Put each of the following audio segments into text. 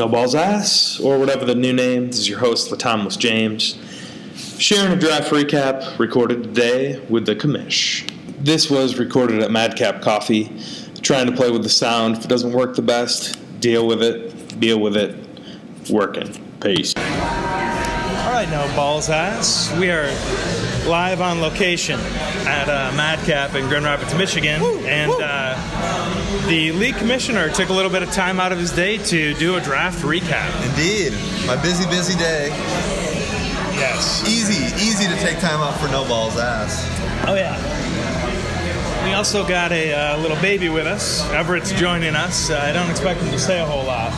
No Balls Ass, or whatever the new name. This is your host, Latomless James, sharing a draft recap recorded today with the commish. This was recorded at Madcap Coffee. Trying to play with the sound. If it doesn't work the best, deal with it, deal with it. Working. Peace. All right, no balls ass. We are live on location at uh, Madcap in Grand Rapids, Michigan, and uh, the league commissioner took a little bit of time out of his day to do a draft recap. Indeed. My busy, busy day. Yes. Easy, easy to take time out for no balls ass. Oh yeah. We also got a uh, little baby with us. Everett's joining us. Uh, I don't expect him to say a whole lot,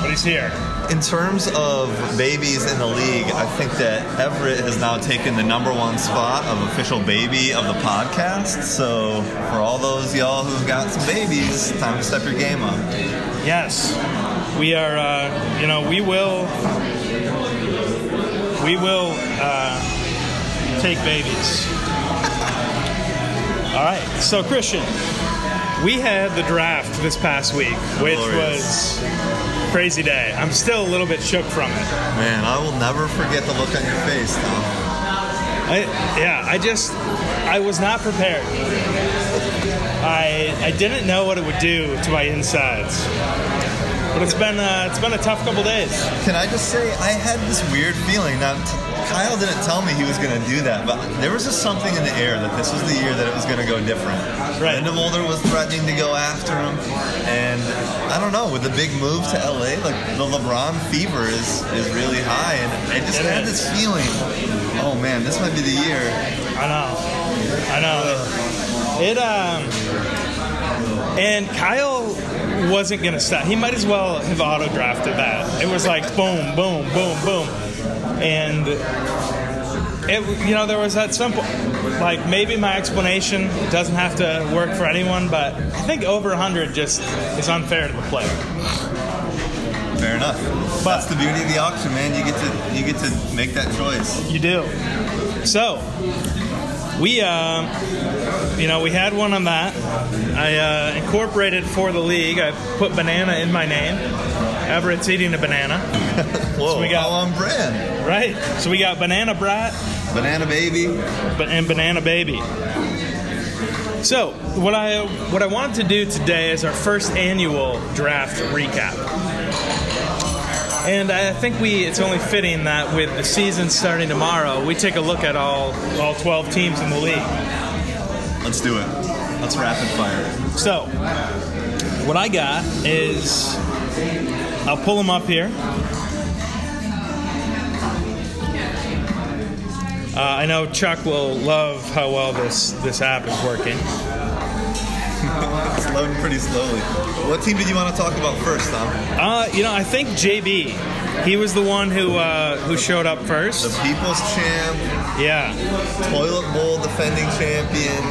but he's here. In terms of babies in the league, I think that Everett has now taken the number one spot of official baby of the podcast. So for all those y'all who've got some babies, time to step your game up. Yes, we are. Uh, you know, we will. We will uh, take babies. All right. So Christian, we had the draft this past week, which Glorious. was crazy day. I'm still a little bit shook from it. Man, I will never forget the look on your face, Tom. I, yeah, I just I was not prepared. I I didn't know what it would do to my insides. But it's been uh, it's been a tough couple days. Can I just say, I had this weird feeling. Now, t- Kyle didn't tell me he was going to do that, but there was just something in the air that this was the year that it was going to go different. Right. Linda Mulder was threatening to go after him, and I don't know, with the big move to LA, like the LeBron fever is is really high, and I just It had is. this feeling. Oh man, this might be the year. I know. I know. It um and Kyle wasn't gonna stop. He might as well have auto drafted that. It was like boom, boom, boom, boom. And it you know, there was at some point like maybe my explanation doesn't have to work for anyone, but I think over 100 just is unfair to the player. Fair enough. But- That's the beauty of the auction, man. You get to you get to make that choice. You do. So, we, uh, you know, we had one on that. I uh, incorporated for the league. I put banana in my name. Everett's eating a banana, Whoa, we got- how on brand. right? So we got banana brat Banana baby. ba- and banana baby. So what I what I wanted to do today is our first annual draft recap. And I think we it's only fitting that with the season starting tomorrow, we take a look at all all 12 teams in the league. Let's do it. Let's rapid fire. So, what I got is I'll pull them up here. Uh, I know Chuck will love how well this this app is working. It's loading pretty slowly. What team did you want to talk about first, Tom? Uh, you know, I think JB, he was the one who uh, who showed up first. The. People's Champ, Yeah, Toilet Bowl defending champion.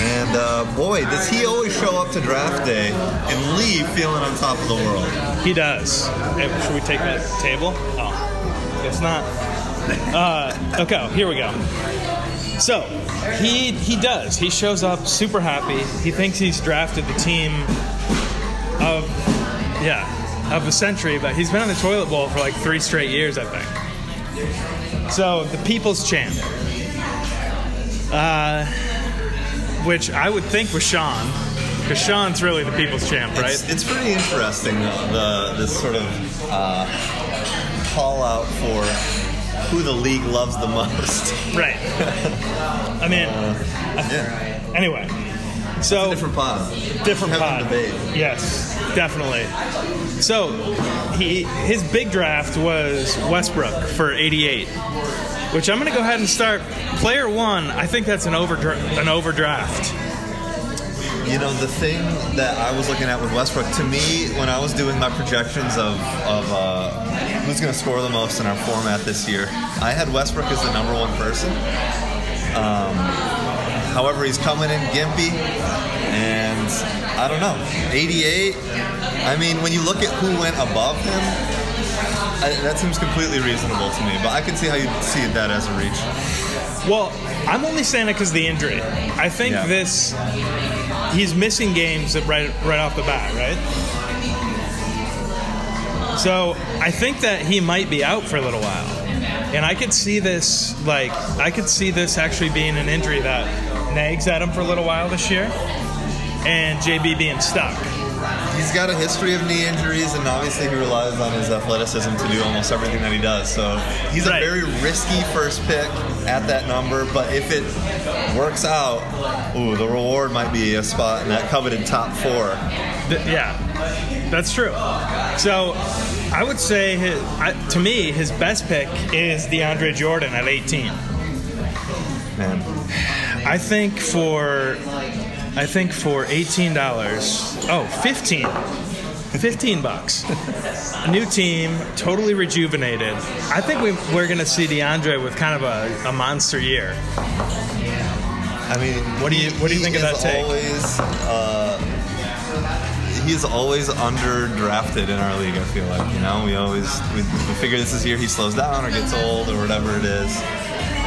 And uh, boy, does he always show up to draft day and leave feeling on top of the world. he does. Should we take that table? Oh, guess not. Uh, okay, here we go. So he he does. He shows up super happy. He thinks he's drafted the team of yeah of the century, but he's been on the toilet bowl for like three straight years, I think. So the People's Champ, uh, which I would think was Sean, because Sean's really the People's Champ, right? It's, it's pretty interesting, the, the this sort of uh, call out for who the league loves the most. Right. I mean, Yeah, anyway. So different pod. different pod. debate. Yes, definitely. So he his big draft was Westbrook for 88, which I'm going to go ahead and start. Player one, I think that's an over an overdraft. You know, the thing that I was looking at with Westbrook, to me, when I was doing my projections of, of uh, who's going to score the most in our format this year, I had Westbrook as the number one person. Um, however, he's coming in gimpy, and I don't know, 88. I mean, when you look at who went above him, I, that seems completely reasonable to me. But I can see how you see that as a reach. Well, I'm only saying it because of the injury. I think Yeah. this he's missing games right right off the bat, right? So I think that he might be out for a little while, and I could see this like I could see this actually being an injury that nags at him for a little while this year, and JB being stuck. He's got a history of knee injuries, and obviously he relies on his athleticism to do almost everything that he does. So he's Right. a very risky first pick at that number. But if it works out, ooh, the reward might be a spot in that coveted top four. Th- yeah, that's true. So I would say, his, I, to me, his best pick is DeAndre Jordan at 18. Man, I think for, I think for eighteen dollars, oh, 15. 15 bucks. New team, totally rejuvenated. I think we, we're going to see DeAndre with kind of a, a monster year. I mean, What do you- what do you think of that take? Always, uh, he's always underdrafted in our league. I feel like you know we always we, we figure this is year he slows down or gets old or whatever it is,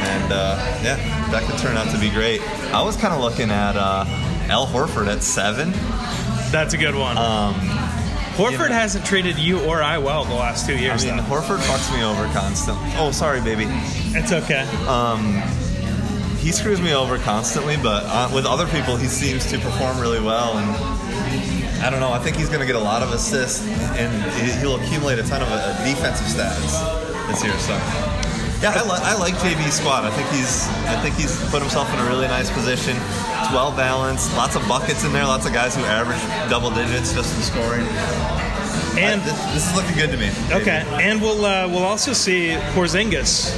and uh, yeah, that could turn out to be great. I was kind of looking at uh, Al Horford at seven. That's a good one. Um, Horford you know- hasn't treated you or I well the last two I years. mean, though. Horford fucks me over constantly. Oh, sorry, baby. It's okay. he screws me over constantly, but uh, with other people, he seems to perform really well. And I don't know. I think he's going to get a lot of assists, and he- he'll accumulate a ton of uh, defensive stats this year. So, yeah, I, li- I like JB's squad. I think he's I think he's put himself in a really nice position. It's well balanced. Lots of buckets in there. Lots of guys who average double digits just in scoring. And I- this, this is looking good to me. Okay, and we'll uh, we'll also see Porzingis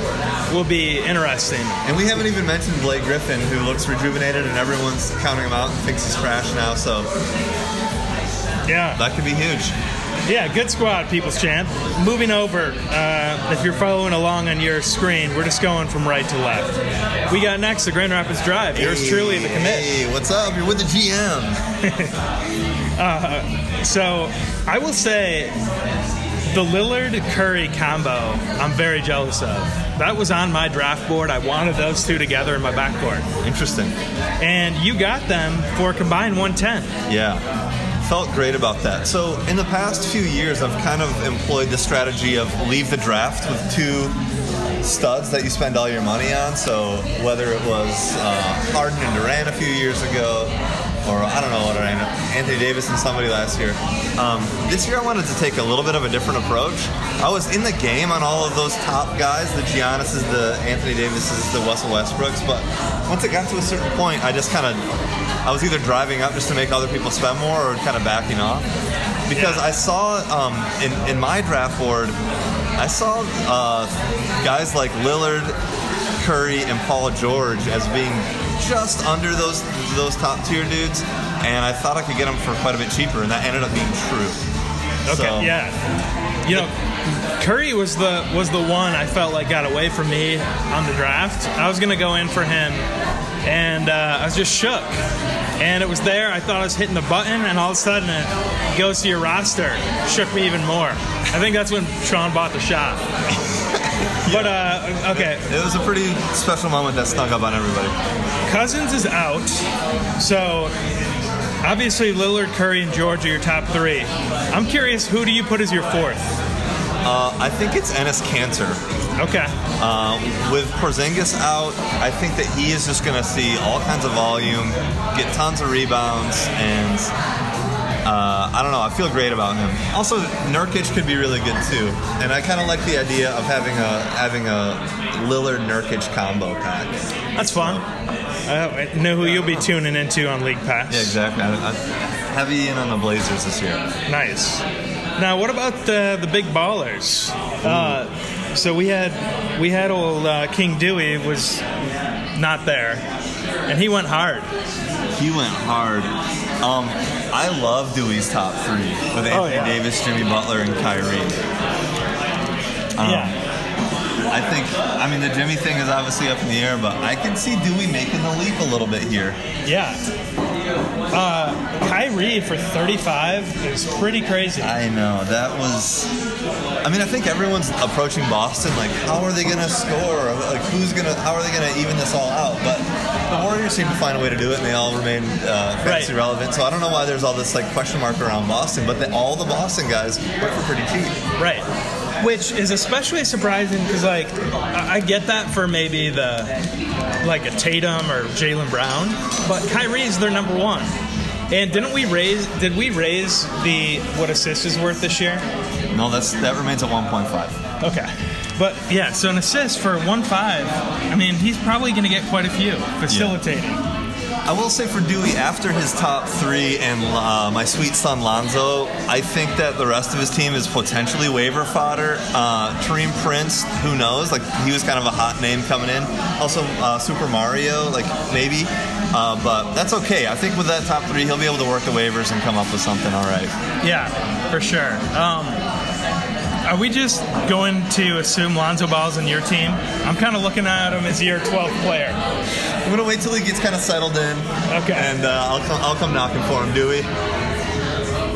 will be interesting. And we haven't even mentioned Blake Griffin, who looks rejuvenated, and everyone's counting him out and thinks he's trash now. So Yeah, that could be huge. Yeah, good squad, People's Champ. Moving over, uh, if you're following along on your screen, we're just going from right to left. We got next the Grand Rapids Drive. Yours truly, the commit. Hey, what's up? You're with the GM. So I will say the Lillard Curry combo, I'm very jealous of. That was on my draft board. I wanted those two together in my backcourt. Interesting. And you got them for a combined 110. Yeah. Felt great about that. So, in the past few years, I've kind of employed the strategy of leave the draft with two studs that you spend all your money on. So, whether it was uh, Harden and Durant a few years ago, or I don't know what I Anthony Davis and somebody last year. Um, this year, I wanted to take a little bit of a different approach. I was in the game on all of those top guys, the Giannis's, the Anthony Davises, the Russell Westbrooks, but once it got to a certain point, I just kind of I was either driving up just to make other people spend more or kind of backing off. Because Yeah. I saw um, in, in my draft board, I saw uh, guys like Lillard, Curry, and Paul George as being just under those those top tier dudes, and I thought I could get them for quite a bit cheaper, and that ended up being true. Okay, So- yeah. You know, Curry was the was the one I felt like got away from me on the draft. I was gonna go in for him, and uh, I was just shook. And it was there. I thought I was hitting the button, and all of a sudden it goes to your roster. Shook me even more. I think that's when Sean bought the shot. But uh, okay, It was a pretty special moment that snuck up on everybody. Cousins is out, so obviously Lillard, Curry, and George are your top three. I'm curious, who do you put as your fourth? Uh, I think it's Enes Kanter. Okay. Um, with Porzingis out, I think that he is just going to see all kinds of volume, get tons of rebounds, and uh, I don't know. I feel great about him. Also, Nurkic could be really good too, and I kind of like the idea of having a having a Lillard Nurkic combo pack. That's fun. I know who you'll be tuning into on League Pass. Yeah, exactly. I, I, heavy in on the Blazers this year. Nice. Now, what about the the big ballers? Uh, so we had we had old uh, King Dewey was not there, and he went hard. He went hard. Um, I love Dewey's top three with Anthony Oh, yeah. Davis, Jimmy Butler, and Kyrie. Um, yeah. I think, I mean, the Jimmy thing is obviously up in the air, but I can see Dewey making the leap a little bit here. Yeah. Uh, Kyrie for 35 is pretty crazy. I know that was. I mean, I think everyone's approaching Boston like, how are they going to score? Like, who's going to? How are they going to even this all out? But the Warriors seem to find a way to do it, and they all remain uh, fantasy Right. relevant. So I don't know why there's all this like question mark around Boston, but the, all the Boston guys went for pretty cheap. Right. Which is especially surprising because, like, I I get that for maybe the like a Tatum or Jaylen Brown, but Kyrie's their number one. And didn't we raise? Did we raise the what assist is worth this year? No, that's that remains at 1.5. Okay. But yeah, so an assist for one five. I mean, he's probably going to get quite a few facilitating. I will say for Dewey, after his top three and uh, my sweet son Lonzo, I think that the rest of his team is potentially waiver fodder. Uh, Taurean Prince, who knows? Like he was kind of a hot name coming in. Also uh, Super Mario, like maybe. Uh, but that's okay. I think with that top three, he'll be able to work the waivers and come up with something all right. Yeah, for sure. Um, are we just going to assume Lonzo Ball's in your team? I'm kind of looking at him as your 12th player. I'm gonna wait till he gets kind of settled in. Okay. And uh, I'll come. I'll come knocking for him, Dewey.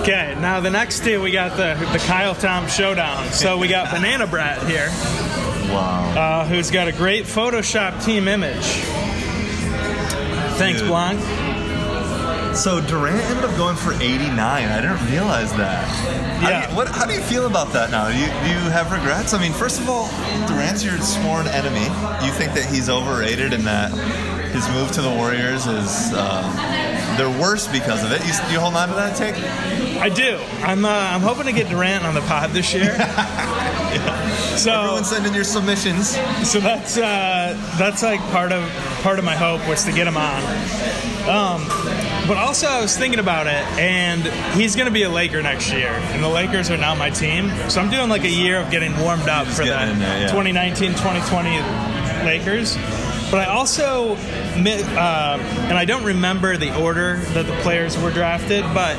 Okay, now the next two we got the the Kyle Tom showdown. So we got Banana Brat here, Wow. uh, who's got a great Photoshop team image. Thanks, Dude. Blanc. So Durant ended up going for 89. I didn't realize that. How Yeah. Do you, what, how do you feel about that now? Do you, do you have regrets? I mean, first of all, Durant's your sworn enemy. You think that he's overrated and that his move to the Warriors is uh, they're worse because of it. You, you hold on to that take? I do. I'm uh, I'm hoping to get Durant on the pod this year. yeah. So Everyone send in your submissions. so that's uh, that's like part of part of my hope was to get him on. Um, but also I was thinking about it, and he's going to be a Laker next year, and the Lakers are now my team. So I'm doing like a year of getting warmed up for the getting in there, yeah. 2019-2020 Lakers. But I also, uh, and I don't remember the order that the players were drafted, but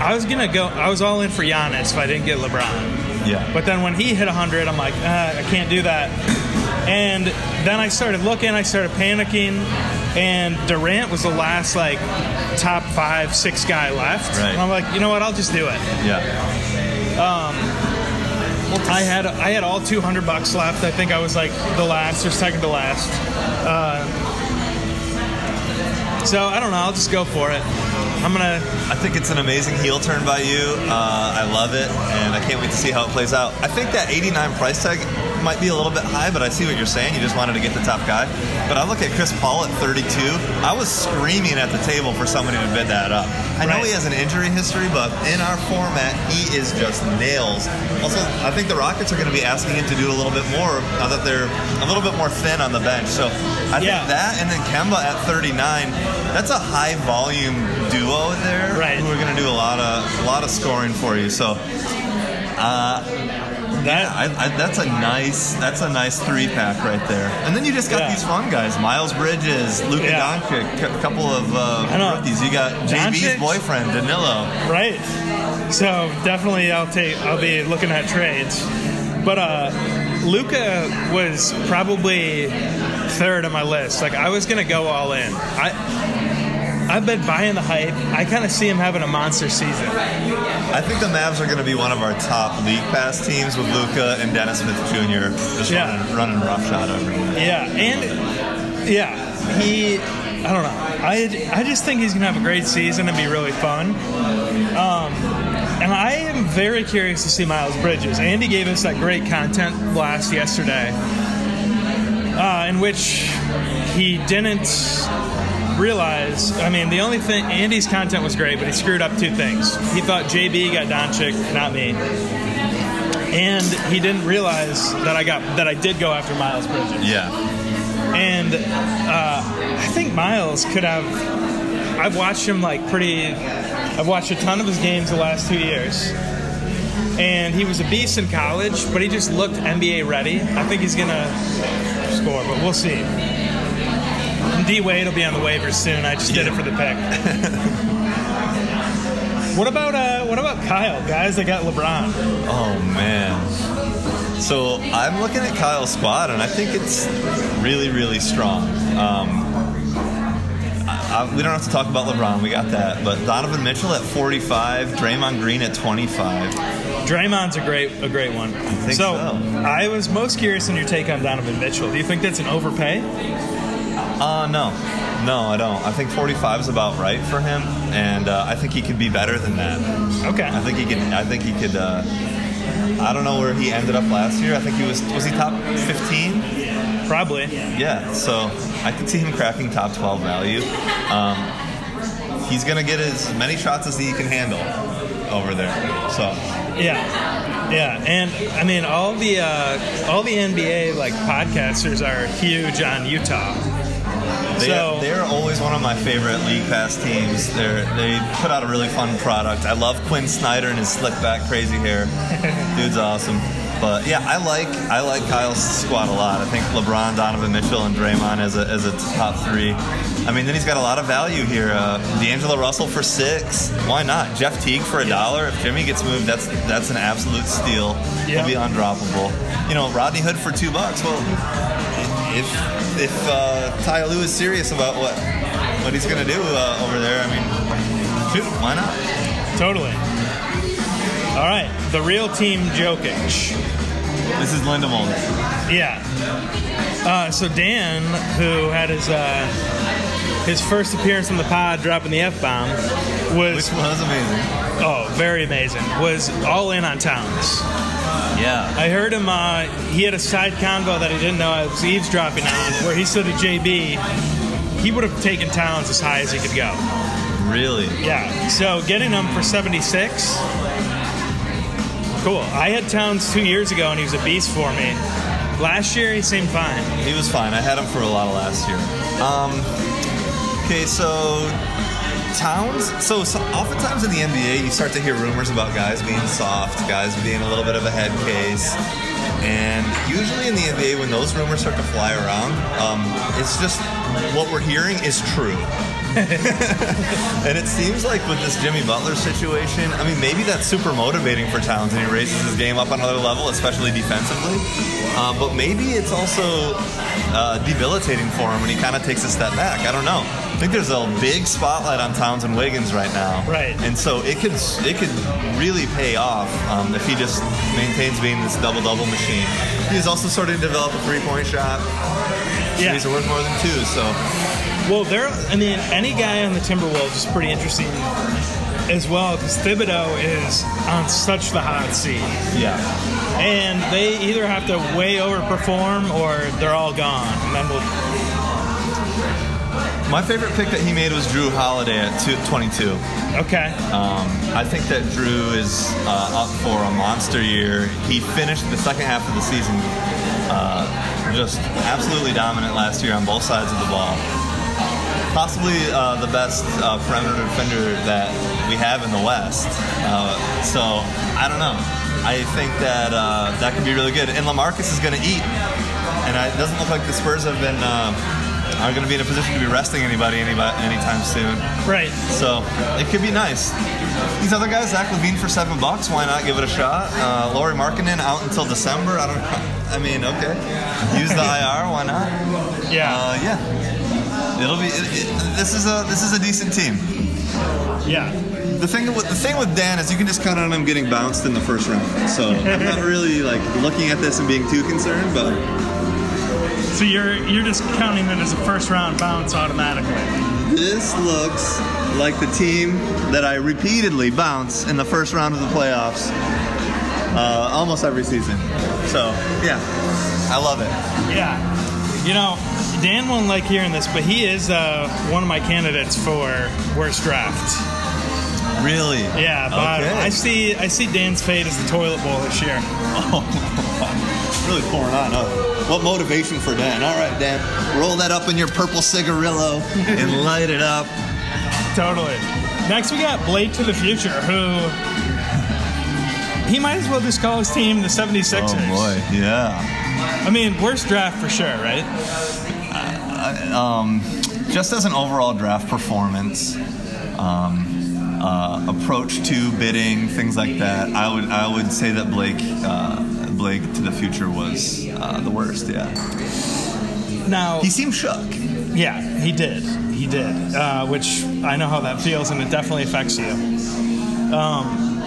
I was gonna go. I was all in for Giannis if I didn't get LeBron. Yeah. But then when he hit 100, I'm like, ah, I can't do that. And then I started looking, I started panicking, and Durant was the last like top five, six guy left. Right. And I'm like, you know what? I'll just do it. Yeah. I had I had all 200 bucks left. I think I was like the last or second to last. Uh, so I don't know. I'll just go for it. I'm gonna. I think it's an amazing heel turn by you. Uh, I love it, and I can't wait to see how it plays out. I think that 89 price tag might be a little bit high, but I see what you're saying. You just wanted to get the top guy. But I look at Chris Paul at 32. I was screaming at the table for somebody to bid that up. I know Right. he has an injury history, but in our format, he is just nails. Also, I think the Rockets are going to be asking him to do a little bit more now that they're a little bit more thin on the bench. So I Yeah. think that, and then Kemba at 39, that's a high volume duo there Right. who are going to do a lot of a lot of scoring for you. So uh, That I, I, that's a nice that's a nice three pack right there. And then you just got Yeah. these fun guys: Miles Bridges, Luka Yeah. Doncic, a couple of uh, rookies. You got JB's boyfriend Danilo. Right. So definitely, I'll take. I'll be looking at trades. But uh, Luka was probably third on my list. Like I was gonna go all in. I I've been buying the hype. I kind of see him having a monster season. I think the Mavs are going to be one of our top league pass teams with Luka and Dennis Smith Jr. just Yeah. running, running roughshod everywhere. Yeah, and yeah, he. I don't know. I I just think he's gonna have a great season and be really fun. Um, and I am very curious to see Miles Bridges. Andy gave us that great content blast yesterday, uh, in which he didn't realize. I mean, the only thing Andy's content was great, but he screwed up two things. He thought JB got Doncic, not me. And he didn't realize that I got that I did go after Miles Bridges Yeah. and uh, I think Miles could have. I've watched him like pretty. I've watched a ton of his games the last two years, and he was a beast in college, but he just looked NBA ready. I think he's gonna score, but we'll see. D Wade will be on the waivers soon. I just did it for the pick. what about uh, what about Kyle? Guys that got LeBron. Oh man. So I'm looking at Kyle's squad, and I think it's really, really strong. Um, I, I, we don't have to talk about LeBron, we got that. But Donovan Mitchell at 45, Draymond Green at 25. Draymond's a great a great one. think so. I was most curious in your take on Donovan Mitchell. Do you think that's an overpay? Uh, no. No, I don't. I think 45 is about right for him, and uh, I think he could be better than that. Okay. I think he could. I think he could. Uh, I don't know where he ended up last year. I think he was was he top 15? Probably. Yeah. So I could see him cracking top 12 value. Um, he's gonna get as many shots as he can handle over there. So Yeah, yeah, and I mean all the uh, all the NBA like podcasters are huge on Utah. They, So- they're always one of my favorite league pass teams. They're, they put out a really fun product. I love Quinn Snyder and his slick back crazy hair. Dude's awesome. But yeah, I like I like Kyle's squad a lot. I think LeBron, Donovan Mitchell, and Draymond as a, as a top three. I mean, then he's got a lot of value here. Uh, D'Angelo Russell for six. Why not? Jeff Teague for a dollar. If Jimmy gets moved, that's that's an absolute steal. Yeah. He'll be undroppable. You know, Rodney Hood for two bucks. Well, if if uh, Ty Lue is serious about what what he's gonna do uh, over there, I mean, shoot, why not? Totally. All right, the real team Jokic. This is Linda Mulder. Yeah. Uh, so Dan, who had his uh, his first appearance on the pod, dropping the f bomb, was Which was amazing. oh very amazing. Was all in on Towns. Yeah. I heard him. Uh, he had a side convo that he didn't know I was eavesdropping on, where he said to JB, he would have taken Towns as high as he could go. Really? Yeah. So getting him for 76, cool. I had Towns two years ago, and he was a beast for me. Last year, he seemed fine. He was fine. I had him for a lot of last year. Um, okay, so Towns. So, so oftentimes in the NBA, you start to hear rumors about guys being soft, guys being a little bit of a head case. And usually in the NBA, when those rumors start to fly around, um, it's just what we're hearing is true. and it seems like with this Jimmy Butler situation, I mean, maybe that's super motivating for Towns and he raises his game up another level, especially defensively. Uh, but maybe it's also uh, debilitating for him when he kind of takes a step back. I don't know. I think there's a big spotlight on Towns and Wiggins right now, Right. And so it could it could really pay off um, if he just maintains being this double double machine. He's also starting to develop a three point shot. Yeah. He's worth more than two, so Well, there. I mean, any guy on the Timberwolves is pretty interesting as well because Thibodeau is on such the hot seat, yeah. and they either have to way overperform or they're all gone, and then we'll. My favorite pick that he made was Jrue Holiday at two, 22. Okay. Um, I think that Jrue is uh, up for a monster year. He finished the second half of the season uh, just absolutely dominant last year on both sides of the ball. Possibly uh, the best uh, perimeter defender that we have in the West. Uh, so I don't know. I think that uh, that could be really good. And LaMarcus is going to eat, and it doesn't look like the Spurs have been uh, are going to be in a position to be resting anybody anybody anytime soon. Right. So it could be nice. These other guys, Zach LaVine for seven bucks. Why not give it a shot? Uh, Lauri Markkanen out until December. I don't. I mean, okay. Use the IR. Why not? Yeah. Uh, yeah. It'll be. It, it, this is a this is a decent team. yeah. The thing with the thing with Dan is you can just count on him getting bounced in the first round. So I'm not really like looking at this and being too concerned, but So you're you're just counting it as a first round bounce automatically. This looks like the team that I repeatedly bounce in the first round of the playoffs uh, almost every season. So, yeah, I love it. Yeah. You know, Dan won't like hearing this, but he is uh, one of my candidates for worst draft. Really? Yeah, but Okay. I see I see Dan's fate as the toilet bowl this year. Oh, really pouring on. Huh? What motivation for Dan? All right, Dan, roll that up in your purple cigarillo and light it up. Totally. Next, we got Blake to the Future, who he might as well just call his team the 76ers. Oh, boy, yeah. I mean, worst draft for sure, right? um, just as an overall draft performance, um, uh, approach to bidding, things like that, I would I would say that Blake uh, Blake to the future was uh, the worst. Yeah, Now, he seemed shook. yeah, he did. He did. Uh, which I know how that feels, and it definitely affects you.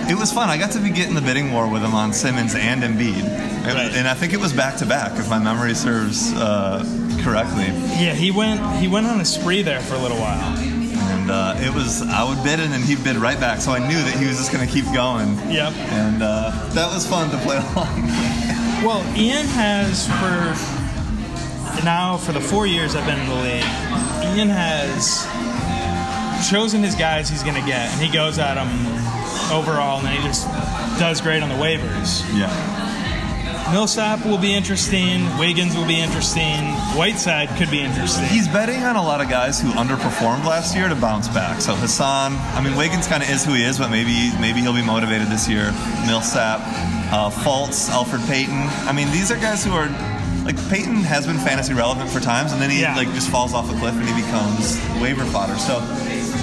It was fun. I got to be getting the bidding war with him on Simmons and Embiid, and, Right. and I think it was back to back, if my memory serves uh, correctly. Yeah, he went. He went on a spree there for a little while. And uh, it was I would bid and then he'd bid right back, so I knew that he was just going to keep going. Yep. And uh, that was fun to play along. Well, Ian has for now for the four years I've been in the league. Ian has chosen his guys he's going to get, and he goes at them overall, and then he just does great on the waivers. yeah. Millsap will be interesting. Wiggins will be interesting. Whiteside could be interesting. He's betting on a lot of guys who underperformed last year to bounce back. So Hassan, I mean Wiggins kind of is who he is, but maybe maybe he'll be motivated this year. Millsap, uh, Fultz, Elfrid Payton. I mean these are guys who are like Payton has been fantasy relevant for times, and then he Yeah. like just falls off a cliff and he becomes waiver fodder. So.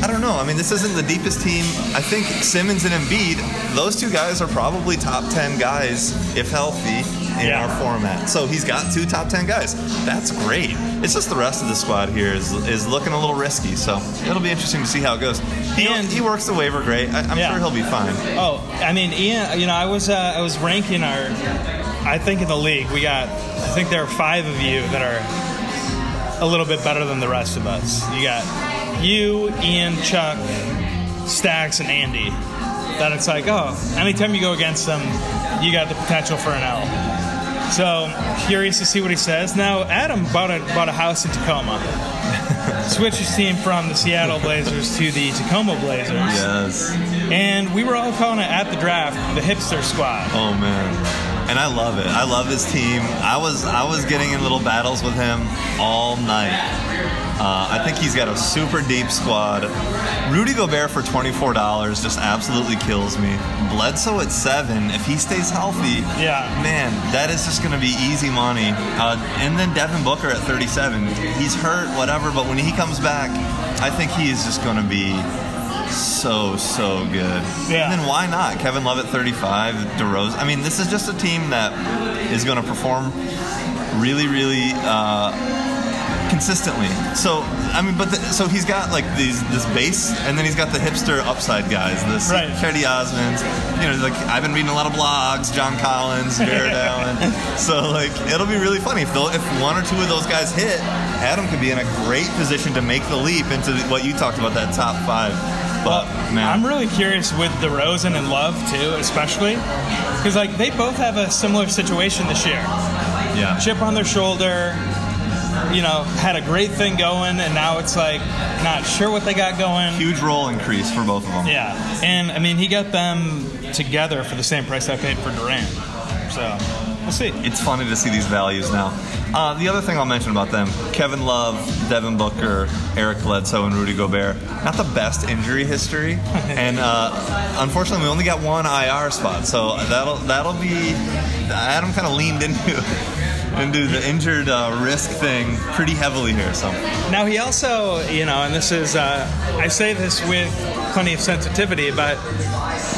I don't know. I mean, this isn't the deepest team. I think Simmons and Embiid, those two guys are probably top 10 guys, if healthy, in Yeah. our format. So he's got two top 10 guys. That's great. It's just the rest of the squad here is, is looking a little risky. So it'll be interesting to see how it goes. He, And- he works the waiver great. I, I'm Yeah. sure he'll be fine. Oh, I mean, Ian. You know, I was uh, I was ranking our. I think in the league we got. I think there are five of you that are a little bit better than the rest of us. You got you, Ian, Chuck, Stacks, and Andy. That it's like, oh, anytime you go against them, you got the potential for an L. So curious to see what he says. Now, Adam bought a bought a house in Tacoma. Switched his team from the Seattle Blazers to the Tacoma Blazers. Yes. And we were all calling it at the draft the hipster squad. Oh man. And I love it. I love his team. I was I was getting in little battles with him all night. Uh, I think he's got a super deep squad. Rudy Gobert for twenty-four dollars just absolutely kills me. Bledsoe at seven, if he stays healthy, Yeah. man, that is just going to be easy money. Uh, and then Devin Booker at thirty-seven, he's hurt, whatever, but when he comes back, I think he is just going to be so so good. Yeah. And then why not? Kevin Love at 35, DeRozan. I mean, this is just a team that is going to perform really, really uh, consistently. So I mean, but the, so he's got like these this base, and then he's got the hipster upside guys. This Right. Chetty Osmonds. You know, like I've been reading a lot of blogs. John Collins, Jarrett Allen. So like it'll be really funny if if one or two of those guys hit, Adam could be in a great position to make the leap into what you talked about that top five. But man, I'm really curious with DeRozan and Love too, especially because like they both have a similar situation this year. yeah. Chip on their shoulder, you know, had a great thing going, and now it's like not sure what they got going. huge role increase for both of them. Yeah, and I mean he got them together for the same price I paid for Durant. So we'll see. It's funny to see these values now. Uh, the other thing I'll mention about them Kevin Love, Devin Booker, Eric Bledsoe, and Rudy Gobert. Not the best injury history. and uh, unfortunately, we only got one IR spot. So that'll, that'll be. Adam kind of leaned into. Into the injured uh, risk thing pretty heavily here, so Now he also, you know, and this is, uh, I say this with plenty of sensitivity, but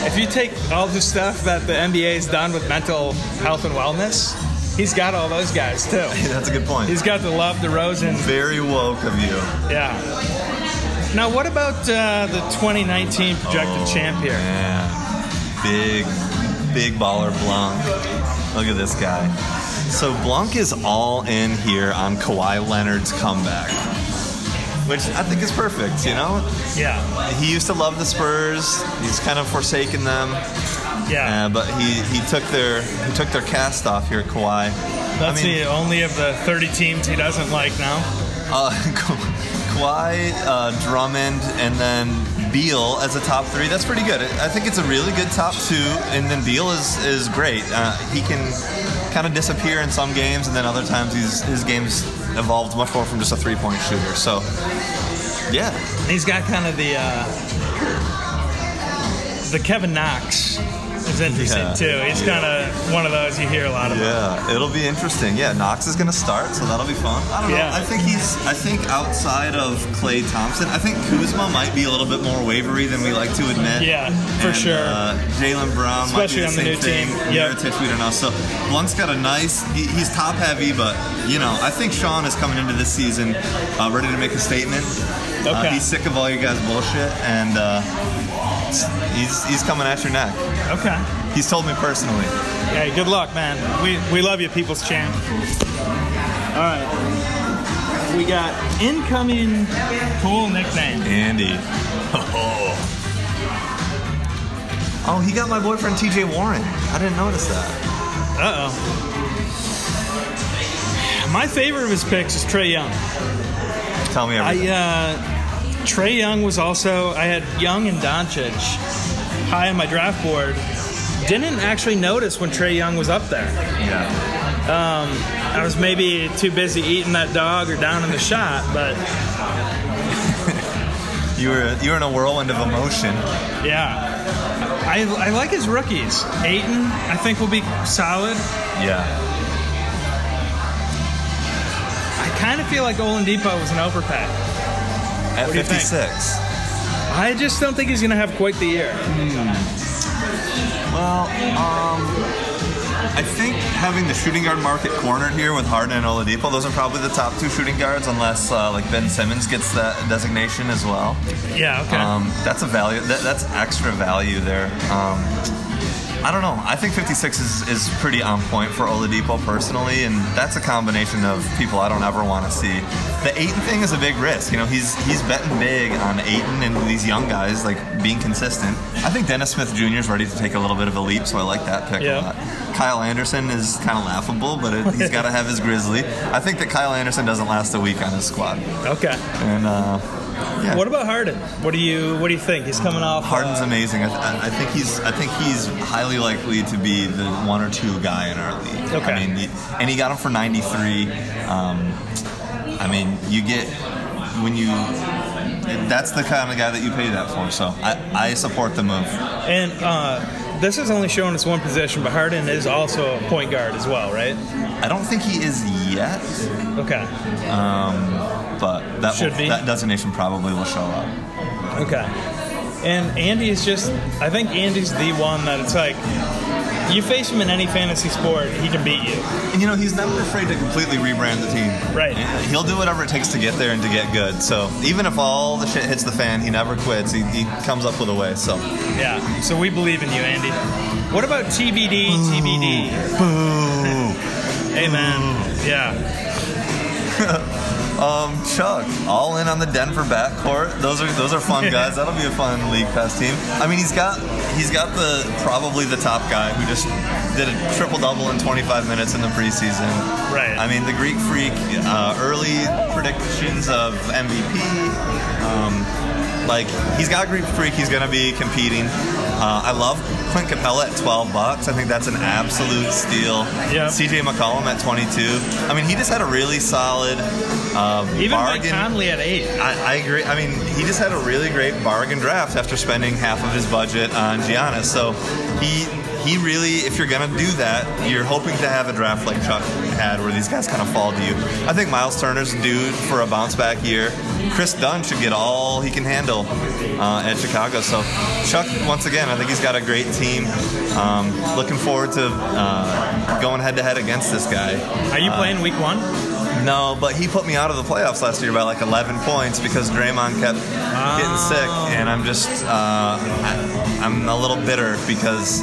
if you take all the stuff that the NBA's done with mental health and wellness, he's got all those guys too. that's a good point. He's got the love, the Rosen, very woke of you. yeah. Now, what about uh, the 2019 projected champ here? Man, big, big baller Blanc. Look at this guy. So Blanc is all in here on Kawhi Leonard's comeback, which I think is perfect. You know, Yeah, he used to love the Spurs. He's kind of forsaken them, yeah. uh, but he, he took their he took their cast off here, Kawhi. That's I mean, the only of the 30 teams he doesn't like now. uh, Kawhi, uh, Drummond, and then Beal as a top three. That's pretty good. I think it's a really good top two, and then Beal is is great. Uh, he can kind of disappear in some games, and then other times he's, his game's evolved much more from just a three point shooter. So, yeah, He's got kind of the uh, the Kevin Knox is interesting Yeah. too. He's kind of one of those you hear a lot about. Yeah, it'll be interesting. Yeah, Knox is going to start, so that'll be fun. I don't know. Yeah. I think he's. I think outside of Klay Thompson, I think Kuzma might be a little bit more wavery than we like to admit. Yeah, for And, sure. Uh, Jaylen Brown, Especially might be the the, same new thing. team. Mirotic, we don't know. So Blunt's got a nice. He, he's top heavy, but you know, I think Sean is coming into this season uh, ready to make a statement. Uh, Okay. he's sick of all you guys' bullshit, and he's he's coming at your neck. Okay. He's told me personally. Hey, good luck, man. We we love you, People's Champ. All right. We got incoming cool nickname. Andy. Oh. Oh, he got my boyfriend TJ Warren. I didn't notice that. Uh oh. My favorite of his picks is Trae Young. Tell me everything. I uh, Trae Young was also I had Young and Doncic high on my draft board. Didn't actually notice when Trey Young was up there. yeah. Um, I was maybe too busy eating that dog or down in the shot, but You were you were in a whirlwind of emotion. yeah. I, I like his rookies. Ayton, I think, will be solid. Yeah. I kind of feel like Oladipo was an overpay. At What do you think? 56. I just don't think he's going to have quite the year. Well, um, I think having the shooting guard market cornered here with Harden and Oladipo, those are probably the top two shooting guards, unless uh, like Ben Simmons gets that designation as well. Yeah, okay. Um, that's a value. That, that's extra value there. Um, I don't know. I think 56 is, is pretty on point for Oladipo personally, and that's a combination of people I don't ever want to see. The Ayton thing is a big risk. You know, he's he's betting big on Ayton and these young guys like being consistent. I think Dennis Smith Jr. is ready to take a little bit of a leap, so I like that pick Yeah. a lot. Kyle Anderson is kind of laughable, but it, he's got to have his grizzly. I think that Kyle Anderson doesn't last a week on his squad, okay. and uh, yeah. What about Harden? What do you What do you think? He's coming off. Harden's uh, amazing. I, th- I think he's I think he's highly likely to be the one or two guy in our league. Okay. I mean, he- and he got him for 93. Um, I mean, you get when you. That's the kind of guy that you pay that for. So I, I support the move. And uh, this is only showing us one position, but Harden is also a point guard as well, right? I don't think he is yet, Okay. But that Should will, be. that designation probably will show up. Okay. And Andy is just, I think Andy's the one that it's like, you face him in any fantasy sport, he can beat you. And you know, he's never afraid to completely rebrand the team. Right. He'll do whatever it takes to get there and to get good. So even if all the shit hits the fan, he never quits. He, he comes up with a way. So Yeah. So we believe in you, Andy. What about TBD, TBD? boo. Hey, man. Yeah. Um, Chuck, all in on the Denver backcourt. Those are those are fun guys. That'll be a fun league pass team. I mean, he's got he's got the probably the top guy who just did a triple double in 25 minutes in the preseason. Right. I mean, the Greek Freak uh, early predictions of MVP. Um, like he's got Greek Freak. He's going to be competing. Uh, I love Clint Capela at 12 bucks. I think that's an absolute steal. Yeah. CJ McCollum at 22. I mean, he just had a really solid um, Even Mike bargain. Conley at eight. I, I agree. I mean, he just had a really great bargain draft after spending half of his budget on Giannis. So he he really, if you're gonna do that, you're hoping to have a draft like Chuck had, where these guys kind of fall to you. I think Miles Turner's due for a bounce back year. Kris Dunn should get all he can handle uh, at Chicago. So Chuck, once again, I think he's got a great team. Um, looking forward to uh, going head to head against this guy. Are you playing week one? No, but he put me out of the playoffs last year by like 11 points because Draymond kept getting sick, and I'm just uh, I, I'm a little bitter because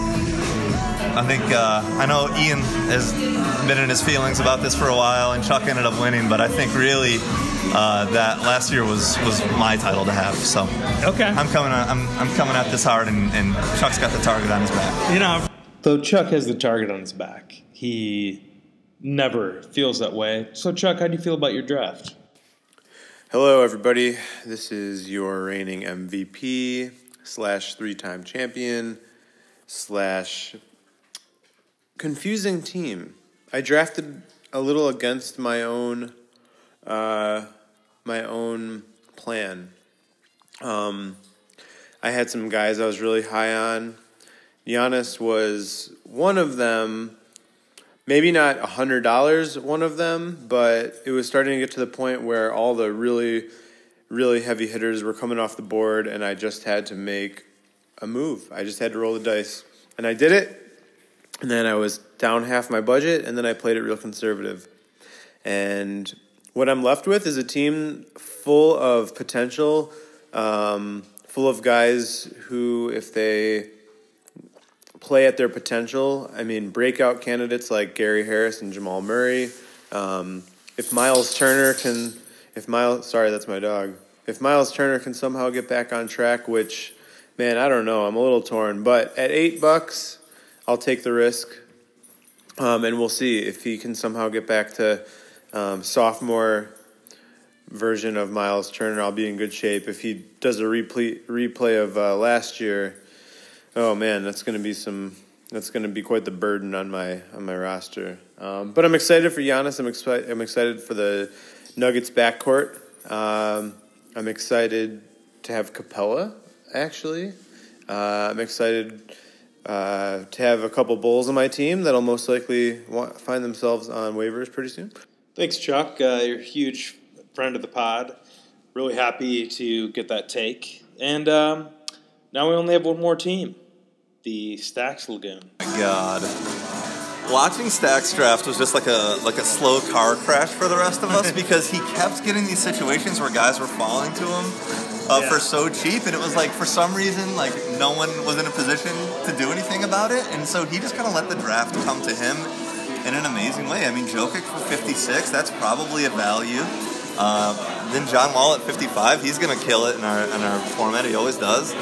I think uh, I know Ian has been in his feelings about this for a while, and Chuck ended up winning, but I think really uh, that last year was was my title to have. So Okay. I'm coming I'm, I'm coming at this hard, and, and Chuck's got the target on his back. You know, Though Chuck has the target on his back, he never feels that way. So, Chuck, how do you feel about your draft? Hello, everybody. This is your reigning MVP slash three-time champion slash confusing team. I drafted a little against my own uh, my own plan. Um, I had some guys I was really high on, Giannis was one of them. Maybe not hundred dollars one of them, but it was starting to get to the point where all the really, really heavy hitters were coming off the board, and I just had to make a move. I just had to roll the dice, and I did it. And then I was down half my budget, and then I played it real conservative. And what I'm left with is a team full of potential, um, full of guys who, if they play at their potential, I mean, breakout candidates like Gary Harris and Jamal Murray. Um, if Miles Turner can, if Miles, sorry, that's my dog. If Miles Turner can somehow get back on track, which, man, I don't know, I'm a little torn. But at eight bucks, I'll take the risk, um, and we'll see if he can somehow get back to um, sophomore version of Miles Turner. I'll be in good shape. If he does a replay replay of uh, last year, oh man, that's going to be some. That's going to be quite the burden on my on my roster. Um, but I'm excited for Giannis. I'm excited. I'm excited for the Nuggets backcourt. Um, I'm excited to have Capela. Actually, uh, I'm excited uh, to have a couple Bulls on my team that'll most likely want, find themselves on waivers pretty soon. Thanks, Chuck. Uh, you're a huge friend of the pod. Really happy to get that take. And um, now we only have one more team the Stacks Lagoon. my God. Watching Stacks draft was just like a like a slow car crash for the rest of us because he kept getting these situations where guys were falling to him uh, Yeah. for so cheap, and it was like for some reason like no one was in a position to do anything about it, and so he just kind of let the draft come to him in an amazing way. I mean, Jokic for 56, that's probably a value. Uh, then John Wall at 55, he's gonna kill it in our in our format. He always does.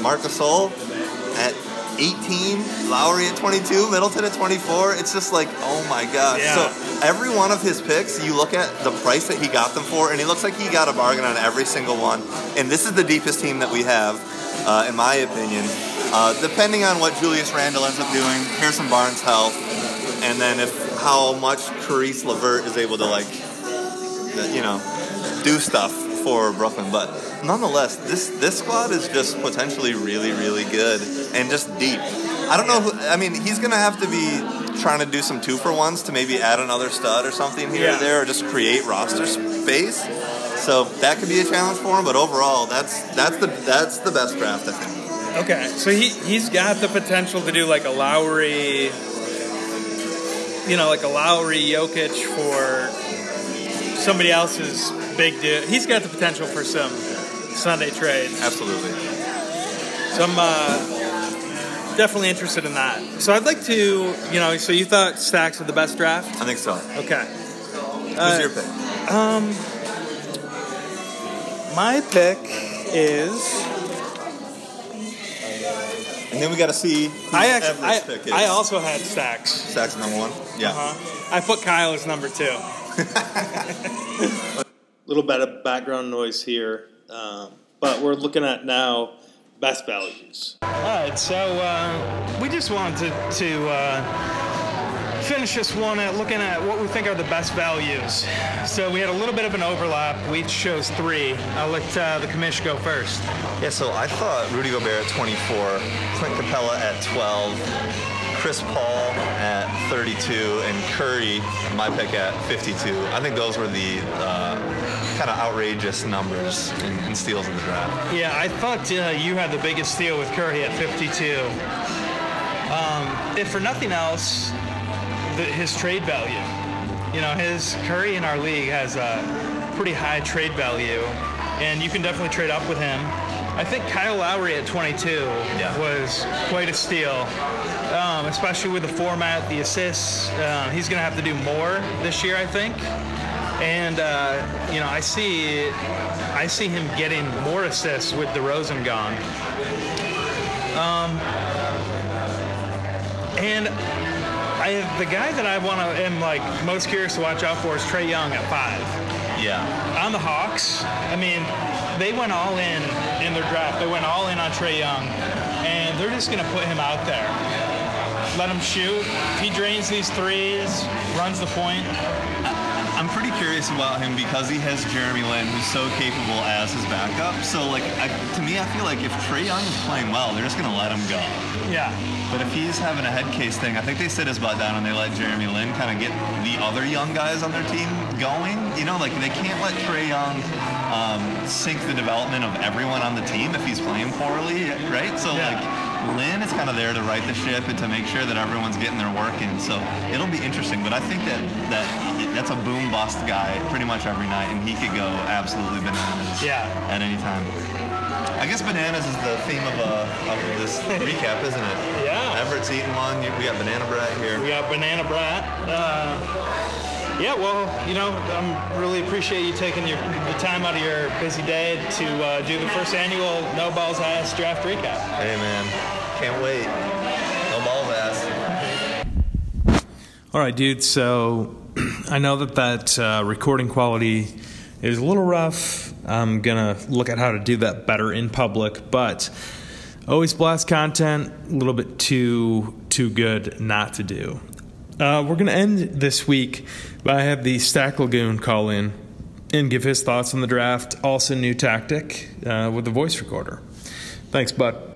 Marc Gasol at 18, Lowry at 22, Middleton at 24. It's just like, oh my gosh. Yeah. So every one of his picks, you look at the price that he got them for, and he looks like he got a bargain on every single one. And this is the deepest team that we have, uh, in my opinion. Uh, depending on what Julius Randle ends up doing, Harrison Barnes' health, and then if how much Caris LeVert is able to like, you know, do stuff for Brooklyn. But nonetheless, this this squad is just potentially really, really good and just deep. I don't know. Who, I mean, he's gonna have to be trying to do some two for ones to maybe add another stud or something here Yeah. or there, or just create roster space. So that could be a challenge for him. But overall, that's that's the that's the best draft I think. Okay, so he he's got the potential to do like a Lowry, you know, like a Lowry Jokic for somebody else's big deal. He's got the potential for some Sunday trades. Absolutely. So I'm uh, definitely interested in that. So I'd like to, you know, so you thought Stacks had the best draft? I think so. Okay. Who's Uh, your pick? Um, my pick is And then we got to see. Who I actually I, pick is. I also had Stacks. Stacks number one. Yeah. Uh-huh. I put Kyle as number two. little bit of background noise here, um, but we're looking at now best values. All right, so uh, we just wanted to, to uh, finish this one at looking at what we think are the best values. So we had a little bit of an overlap. We each chose three. I'll let uh, the Commish go first. Yeah, so I thought Rudy Gobert at 24, Clint Capela at 12, Chris Paul at 32, and Curry, my pick at 52. I think those were the uh, kind of outrageous numbers in, in steals in the draft. Yeah, I thought uh, you had the biggest steal with Curry at 52. Um, if for nothing else, the, his trade value. You know, his Curry in our league has a pretty high trade value, and you can definitely trade up with him. I think Kyle Lowry at 22 Yeah. was quite a steal, um, especially with the format, the assists. Uh, he's going to have to do more this year, I think. And uh, you know, I see, I see him getting more assists with DeRozan gone. Um, and I, the guy that I want to am like most curious to watch out for is Trae Young at five. Yeah. On the Hawks, I mean, they went all in in their draft. They went all in on Trae Young, and they're just going to put him out there. Let him shoot. If he drains these threes, runs the point. I'm pretty curious about him because he has Jeremy Lin, who's so capable as his backup. So, like, I, to me, I feel like if Trae Young is playing well, they're just going to let him go. Yeah. But if he's having a head case thing, I think they sit his butt down and they let Jeremy Lin kind of get the other young guys on their team going. You know, like they can't let Trae Young um, sink the development of everyone on the team if he's playing poorly, right? So Yeah. like Lin is kind of there to right the ship and to make sure that everyone's getting their work in. So it'll be interesting. But I think that that that's a boom bust guy pretty much every night, and he could go absolutely bananas Yeah. at any time. I guess bananas is the theme of, uh, of this recap, isn't it? Yeah. Everett's eating one. We got banana bread here. We got Banana Brat. Uh, yeah, well, you know, I'm really appreciate you taking your the time out of your busy day to uh, do the first annual No Balls Ass Draft Recap. Hey man, can't wait. No balls ass. All right, dude. So I know that that uh, recording quality is a little rough. I'm gonna look at how to do that better in public, but always blast content a little bit too too good not to do. Uh, we're gonna end this week by have the Stack Lagoon call in and give his thoughts on the draft. Also, new tactic uh, with the voice recorder. Thanks, bud.